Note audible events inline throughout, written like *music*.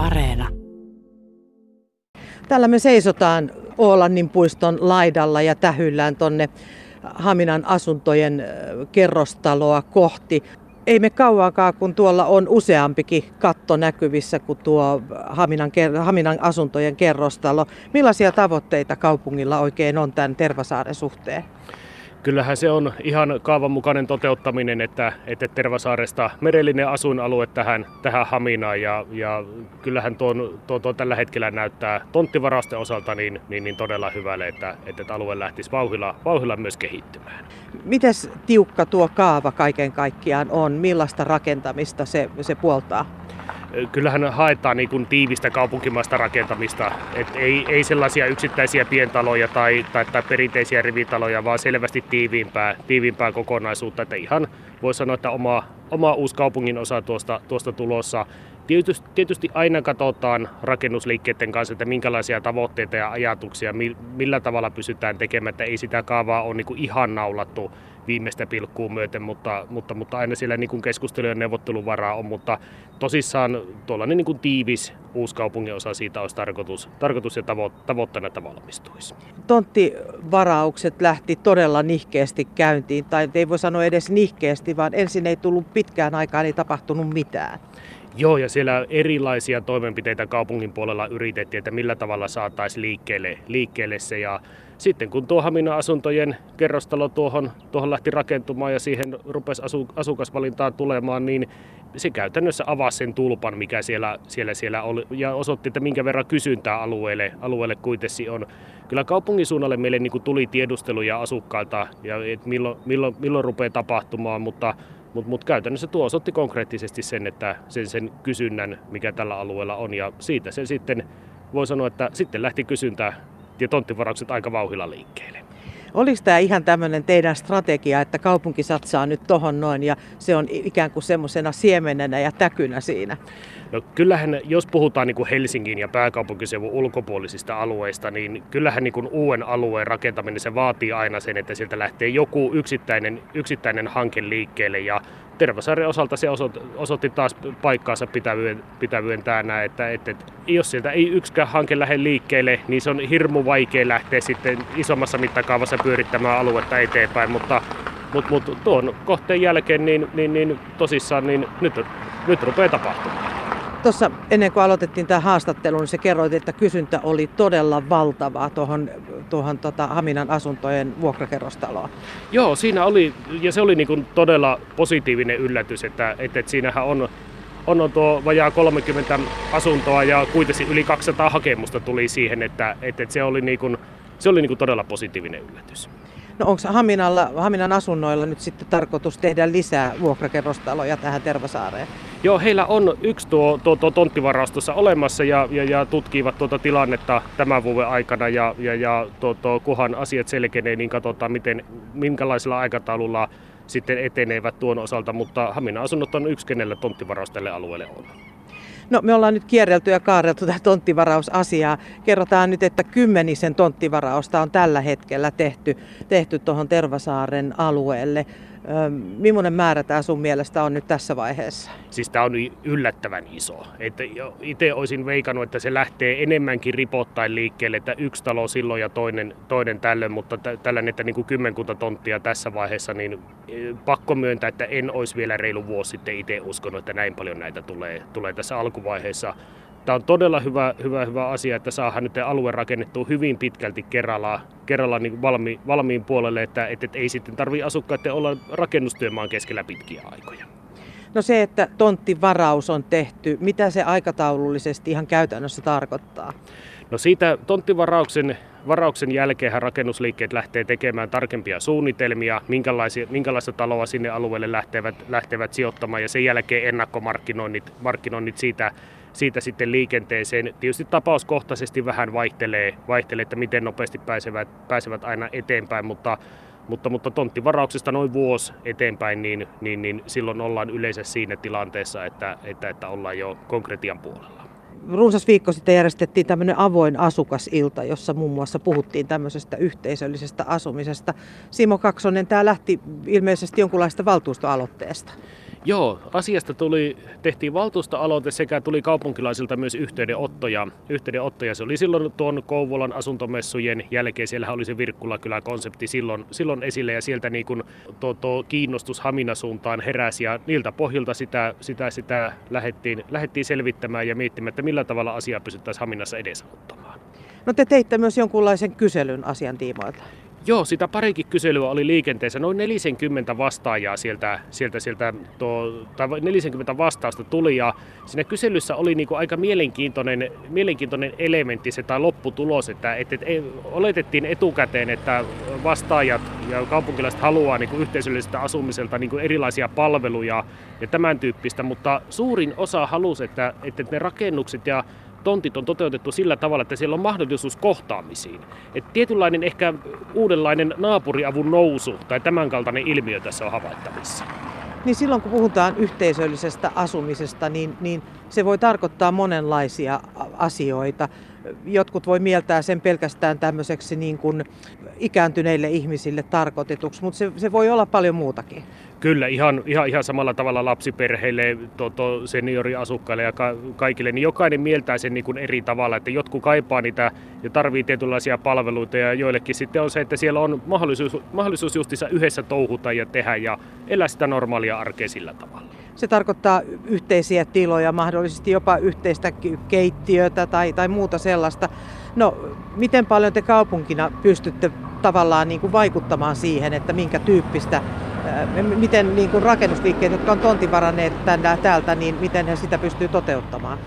Areena. Täällä me seisotaan Oolannin puiston laidalla ja tähyllään tonne Haminan asuntojen kerrostaloa kohti. Ei me kauankaan, kun tuolla on useampikin katto näkyvissä kuin tuo Haminan, Haminan asuntojen kerrostalo. Millaisia tavoitteita kaupungilla oikein on tämän Tervasaaren suhteen? Kyllähän se on ihan kaavan mukainen toteuttaminen, että, että Tervasaaresta merellinen asuinalue tähän, tähän Haminaan ja, ja kyllähän tuon, tuon, tuon, tällä hetkellä näyttää tonttivarasten osalta niin, niin, niin todella hyvälle, että, että alue lähtisi vauhilla, vauhilla myös kehittymään. Miten tiukka tuo kaava kaiken kaikkiaan on? Millaista rakentamista se, se puoltaa? Kyllähän haetaan niin kuin tiivistä kaupunkimaista rakentamista. Et ei, ei sellaisia yksittäisiä pientaloja tai, tai, tai perinteisiä rivitaloja, vaan selvästi tiiviimpää, tiiviimpää kokonaisuutta. Että ihan voi sanoa, että oma, oma uusi kaupungin osa tuosta, tuosta tulossa. Tietysti, tietysti aina katsotaan rakennusliikkeiden kanssa, että minkälaisia tavoitteita ja ajatuksia, millä tavalla pysytään tekemään, että ei sitä kaavaa ole niin ihan naulattu viimeistä pilkkuun myöten, mutta, mutta, mutta aina siellä niin kuin keskustelu- ja neuvotteluvaraa on, mutta tosissaan tuollainen niin kuin tiivis uuskaupungin osa siitä olisi tarkoitus, tarkoitus ja tavo, tavoitteena, että valmistuisi. Tonttivaraukset lähti todella nihkeästi käyntiin, tai ei voi sanoa edes nihkeästi, vaan ensin ei tullut pitkään aikaan, ei tapahtunut mitään. Joo, ja siellä erilaisia toimenpiteitä kaupungin puolella yritettiin, että millä tavalla saataisiin liikkeelle, liikkeelle se. Ja sitten kun tuo Haminan asuntojen kerrostalo tuohon, tuohon lähti rakentumaan ja siihen rupesi asu, asukasvalintaan tulemaan, niin se käytännössä avasi sen tulpan, mikä siellä, siellä, siellä oli, ja osoitti, että minkä verran kysyntää alueelle, alueelle kuitenkin on. Kyllä kaupungin suunnalle meille niin kuin tuli tiedusteluja asukkailta, ja et milloin, milloin, milloin rupeaa tapahtumaan, mutta mutta mut käytännössä tuo osoitti konkreettisesti sen, että sen, sen kysynnän, mikä tällä alueella on, ja siitä se sitten voi sanoa, että sitten lähti kysyntä ja tonttivaraukset aika vauhilla liikkeelle. Oliko tämä ihan tämmöinen teidän strategia, että kaupunki satsaa nyt tohon noin ja se on ikään kuin semmoisena siemenenä ja täkynä siinä? No kyllähän, jos puhutaan niin kuin Helsingin ja pääkaupunkiseudun ulkopuolisista alueista, niin kyllähän niin kuin uuden alueen rakentaminen se vaatii aina sen, että sieltä lähtee joku yksittäinen, yksittäinen hanke liikkeelle ja Tervasaaren osalta se osoitti taas paikkaansa pitävyyden, pitävyyden täällä, että, että, jos sieltä ei yksikään hanke lähde liikkeelle, niin se on hirmu vaikea lähteä sitten isommassa mittakaavassa pyörittämään aluetta eteenpäin, mutta mutta mut, tuon kohteen jälkeen niin, niin, niin tosissaan niin nyt, nyt rupeaa tapahtumaan. Tuossa ennen kuin aloitettiin tämä haastattelu, niin se kerroit, että kysyntä oli todella valtavaa tuohon, tuohon tota Haminan asuntojen vuokrakerrostaloon. Joo, siinä oli, ja se oli niin kuin todella positiivinen yllätys, että, että, että siinähän on, on tuo vajaa 30 asuntoa ja kuitenkin yli 200 hakemusta tuli siihen, että, että, että se oli, niin kuin, se oli niin kuin todella positiivinen yllätys. No onko Haminalla, Haminan asunnoilla nyt sitten tarkoitus tehdä lisää vuokrakerrostaloja tähän Tervasaareen? Joo, heillä on yksi tuo, tuo, tuo tonttivaraus tuossa olemassa ja, ja, ja tutkivat tuota tilannetta tämän vuoden aikana ja, ja, ja tuo, tuo, kunhan asiat selkenee, niin katsotaan miten, minkälaisella aikataululla sitten etenevät tuon osalta, mutta Haminan asunnot on yksi, kenellä tonttivaraus tälle alueelle on. No me ollaan nyt kierrelty ja kaarreltu tätä tonttivarausasiaa. Kerrotaan nyt, että kymmenisen tonttivarausta on tällä hetkellä tehty, tehty tuohon Tervasaaren alueelle. Millainen määrä tämä sun mielestä on nyt tässä vaiheessa? Siis tämä on yllättävän iso. Itse olisin veikannut, että se lähtee enemmänkin ripottain liikkeelle, että yksi talo silloin ja toinen, toinen tällöin, mutta tällainen, että niin kuin kymmenkunta tonttia tässä vaiheessa, niin e, pakko myöntää, että en olisi vielä reilu vuosi sitten itse uskonut, että näin paljon näitä tulee, tulee tässä alkuvaiheessa Tämä on todella hyvä, hyvä, hyvä asia, että saadaan nyt alue rakennettua hyvin pitkälti kerralla, kerralla niin valmi, valmiin puolelle, että, että ei sitten tarvitse asukkaiden olla rakennustyömaan keskellä pitkiä aikoja. No se, että tonttivaraus on tehty, mitä se aikataulullisesti ihan käytännössä tarkoittaa? No siitä tonttivarauksen varauksen jälkeen rakennusliikkeet lähtee tekemään tarkempia suunnitelmia, minkälaista taloa sinne alueelle lähtevät, lähtevät sijoittamaan ja sen jälkeen ennakkomarkkinoinnit markkinoinnit siitä, siitä sitten liikenteeseen. Tietysti tapauskohtaisesti vähän vaihtelee, vaihtelee että miten nopeasti pääsevät, pääsevät aina eteenpäin, mutta mutta, mutta tonttivarauksesta noin vuosi eteenpäin, niin, niin, niin silloin ollaan yleensä siinä tilanteessa, että, että, että ollaan jo konkretian puolella. Runsas viikko sitten järjestettiin tämmöinen avoin asukasilta, jossa muun muassa puhuttiin tämmöisestä yhteisöllisestä asumisesta. Simo Kaksonen, tämä lähti ilmeisesti jonkunlaista valtuustoaloitteesta. Joo, asiasta tuli, tehtiin valtuustoaloite sekä tuli kaupunkilaisilta myös yhteydenottoja. yhteydenottoja. Se oli silloin tuon Kouvolan asuntomessujen jälkeen, siellä oli se Virkkula-kylä-konsepti silloin, silloin esille ja sieltä niin kuin tuo, tuo kiinnostus Hamina-suuntaan heräsi ja niiltä pohjilta sitä, sitä, sitä lähdettiin, lähdettiin selvittämään ja miettimään, että millä tavalla asiaa pystyttäisiin Haminassa edesauttamaan. No te teitte myös jonkunlaisen kyselyn asian tiimoilta. Joo, sitä parikin kyselyä oli liikenteessä. Noin 40 vastaajaa sieltä, sieltä, sieltä tuo, tai 40 vastausta tuli ja siinä kyselyssä oli niinku aika mielenkiintoinen, mielenkiintoinen elementti se tai lopputulos, että, että, että oletettiin etukäteen, että vastaajat ja kaupunkilaiset haluaa niinku yhteisöllisestä asumiselta niinku erilaisia palveluja ja tämän tyyppistä, mutta suurin osa halusi, että, että ne rakennukset ja tontit on toteutettu sillä tavalla, että siellä on mahdollisuus kohtaamisiin. Et tietynlainen ehkä uudenlainen naapuriavun nousu tai tämänkaltainen ilmiö tässä on havaittavissa. Niin silloin kun puhutaan yhteisöllisestä asumisesta, niin, niin se voi tarkoittaa monenlaisia asioita. Jotkut voi mieltää sen pelkästään tämmöiseksi niin kuin ikääntyneille ihmisille tarkoitetuksi, mutta se, se voi olla paljon muutakin. Kyllä, ihan, ihan, ihan samalla tavalla lapsiperheille, to, to senioriasukkaille ja ka, kaikille, niin jokainen mieltää sen niin kuin eri tavalla, että jotkut kaipaa niitä ja tarvii tietynlaisia palveluita ja joillekin sitten on se, että siellä on mahdollisuus, mahdollisuus justissa yhdessä touhuta ja tehdä ja elää sitä normaalia arkea sillä tavalla. Se tarkoittaa yhteisiä tiloja, mahdollisesti jopa yhteistä keittiötä tai, tai muuta sellaista. No, miten paljon te kaupunkina pystytte tavallaan niin kuin vaikuttamaan siihen, että minkä tyyppistä miten niin kuin rakennusliikkeet, jotka on tontin varanneet täältä, niin miten he sitä pystyy toteuttamaan?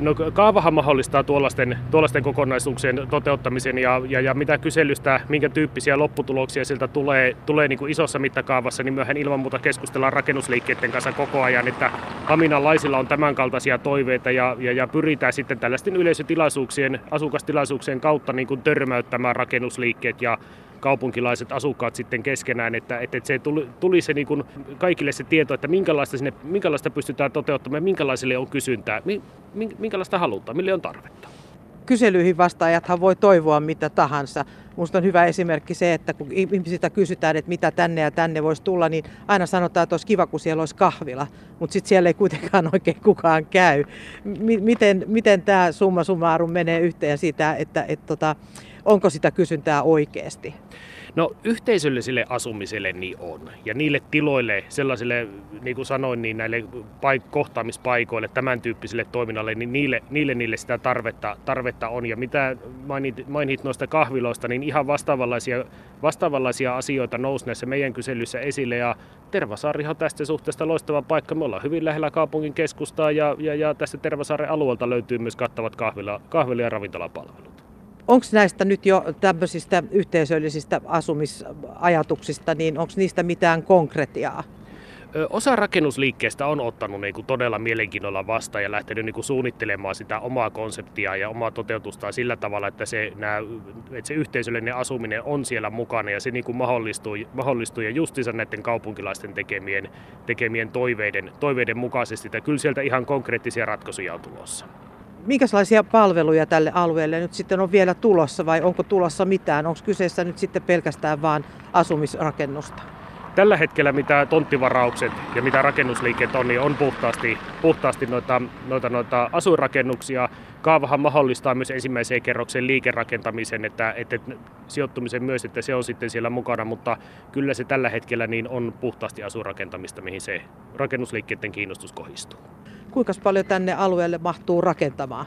No, kaavahan mahdollistaa tuollaisten, tuollaisten kokonaisuuksien toteuttamisen ja, ja, ja mitä kyselystä, minkä tyyppisiä lopputuloksia sieltä tulee, tulee niin kuin isossa mittakaavassa, niin myöhän ilman muuta keskustellaan rakennusliikkeiden kanssa koko ajan, että haminalaisilla on tämänkaltaisia toiveita ja, ja, ja pyritään sitten tällaisten yleisötilaisuuksien, asukastilaisuuksien kautta niin kuin törmäyttämään rakennusliikkeet ja kaupunkilaiset asukkaat sitten keskenään, että, että se tuli, tuli se niin kuin kaikille se tieto, että minkälaista, sinne, minkälaista pystytään toteuttamaan, minkälaisille on kysyntää, minkälaista halutaan, mille on tarvetta. Kyselyihin vastaajathan voi toivoa mitä tahansa. Minusta on hyvä esimerkki se, että kun ihmisiltä kysytään, että mitä tänne ja tänne voisi tulla, niin aina sanotaan, että olisi kiva, kun siellä olisi kahvila, mutta sitten siellä ei kuitenkaan *laughs* oikein kukaan käy. Miten, miten tämä summa summarum menee yhteen siitä, että, että, että tota, onko sitä kysyntää oikeasti? No yhteisölliselle asumiselle niin on. Ja niille tiloille, sellaisille, niin kuin sanoin, niin näille paik- kohtaamispaikoille, tämän tyyppisille toiminnalle, niin niille, niille, niille sitä tarvetta, tarvetta on. Ja mitä mainit, mainit noista kahviloista, niin ihan vastaavanlaisia, vastaavanlaisia asioita nousi näissä meidän kyselyssä esille. Ja Tervasaari on tästä suhteesta loistava paikka. Me ollaan hyvin lähellä kaupungin keskustaa ja, ja, ja tästä Tervasaaren alueelta löytyy myös kattavat kahvila, kahvila- ja ravintolapalvelut. Onko näistä nyt jo tämmöisistä yhteisöllisistä asumisajatuksista, niin onko niistä mitään konkretiaa? Osa rakennusliikkeestä on ottanut niin kuin todella mielenkiinnolla vastaan ja lähtenyt niin kuin suunnittelemaan sitä omaa konseptia ja omaa toteutustaan sillä tavalla, että se, nämä, että se yhteisöllinen asuminen on siellä mukana ja se niin kuin mahdollistuu, mahdollistuu ja justiinsa näiden kaupunkilaisten tekemien, tekemien toiveiden, toiveiden mukaisesti. Että kyllä sieltä ihan konkreettisia ratkaisuja on tulossa. Minkälaisia palveluja tälle alueelle nyt sitten on vielä tulossa vai onko tulossa mitään? Onko kyseessä nyt sitten pelkästään vain asumisrakennusta? Tällä hetkellä mitä tonttivaraukset ja mitä rakennusliikkeet on, niin on puhtaasti, puhtaasti noita, noita, noita asuinrakennuksia. Kaavahan mahdollistaa myös ensimmäiseen kerroksen liikerakentamisen, että, että sijoittumisen myös, että se on sitten siellä mukana, mutta kyllä se tällä hetkellä niin on puhtaasti asuinrakentamista, mihin se rakennusliikkeiden kiinnostus kohdistuu. Kuinka paljon tänne alueelle mahtuu rakentamaan?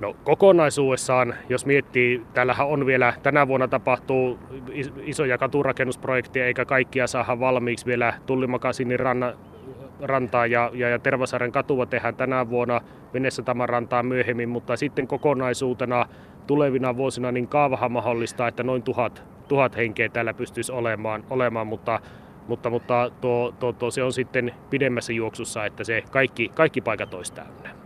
No kokonaisuudessaan, jos miettii, täällähän on vielä, tänä vuonna tapahtuu isoja katurakennusprojekteja, eikä kaikkia saada valmiiksi vielä Tullimakasinin ranna, rantaa ja, ja, ja Tervasaaren katua tehdään tänä vuonna, Venesataman rantaa myöhemmin, mutta sitten kokonaisuutena tulevina vuosina niin kaavahan mahdollistaa, että noin tuhat, tuhat henkeä täällä pystyisi olemaan, olemaan mutta mutta, mutta tuo, tuo, tuo, se on sitten pidemmässä juoksussa, että se kaikki, kaikki paikat olisi täynnä.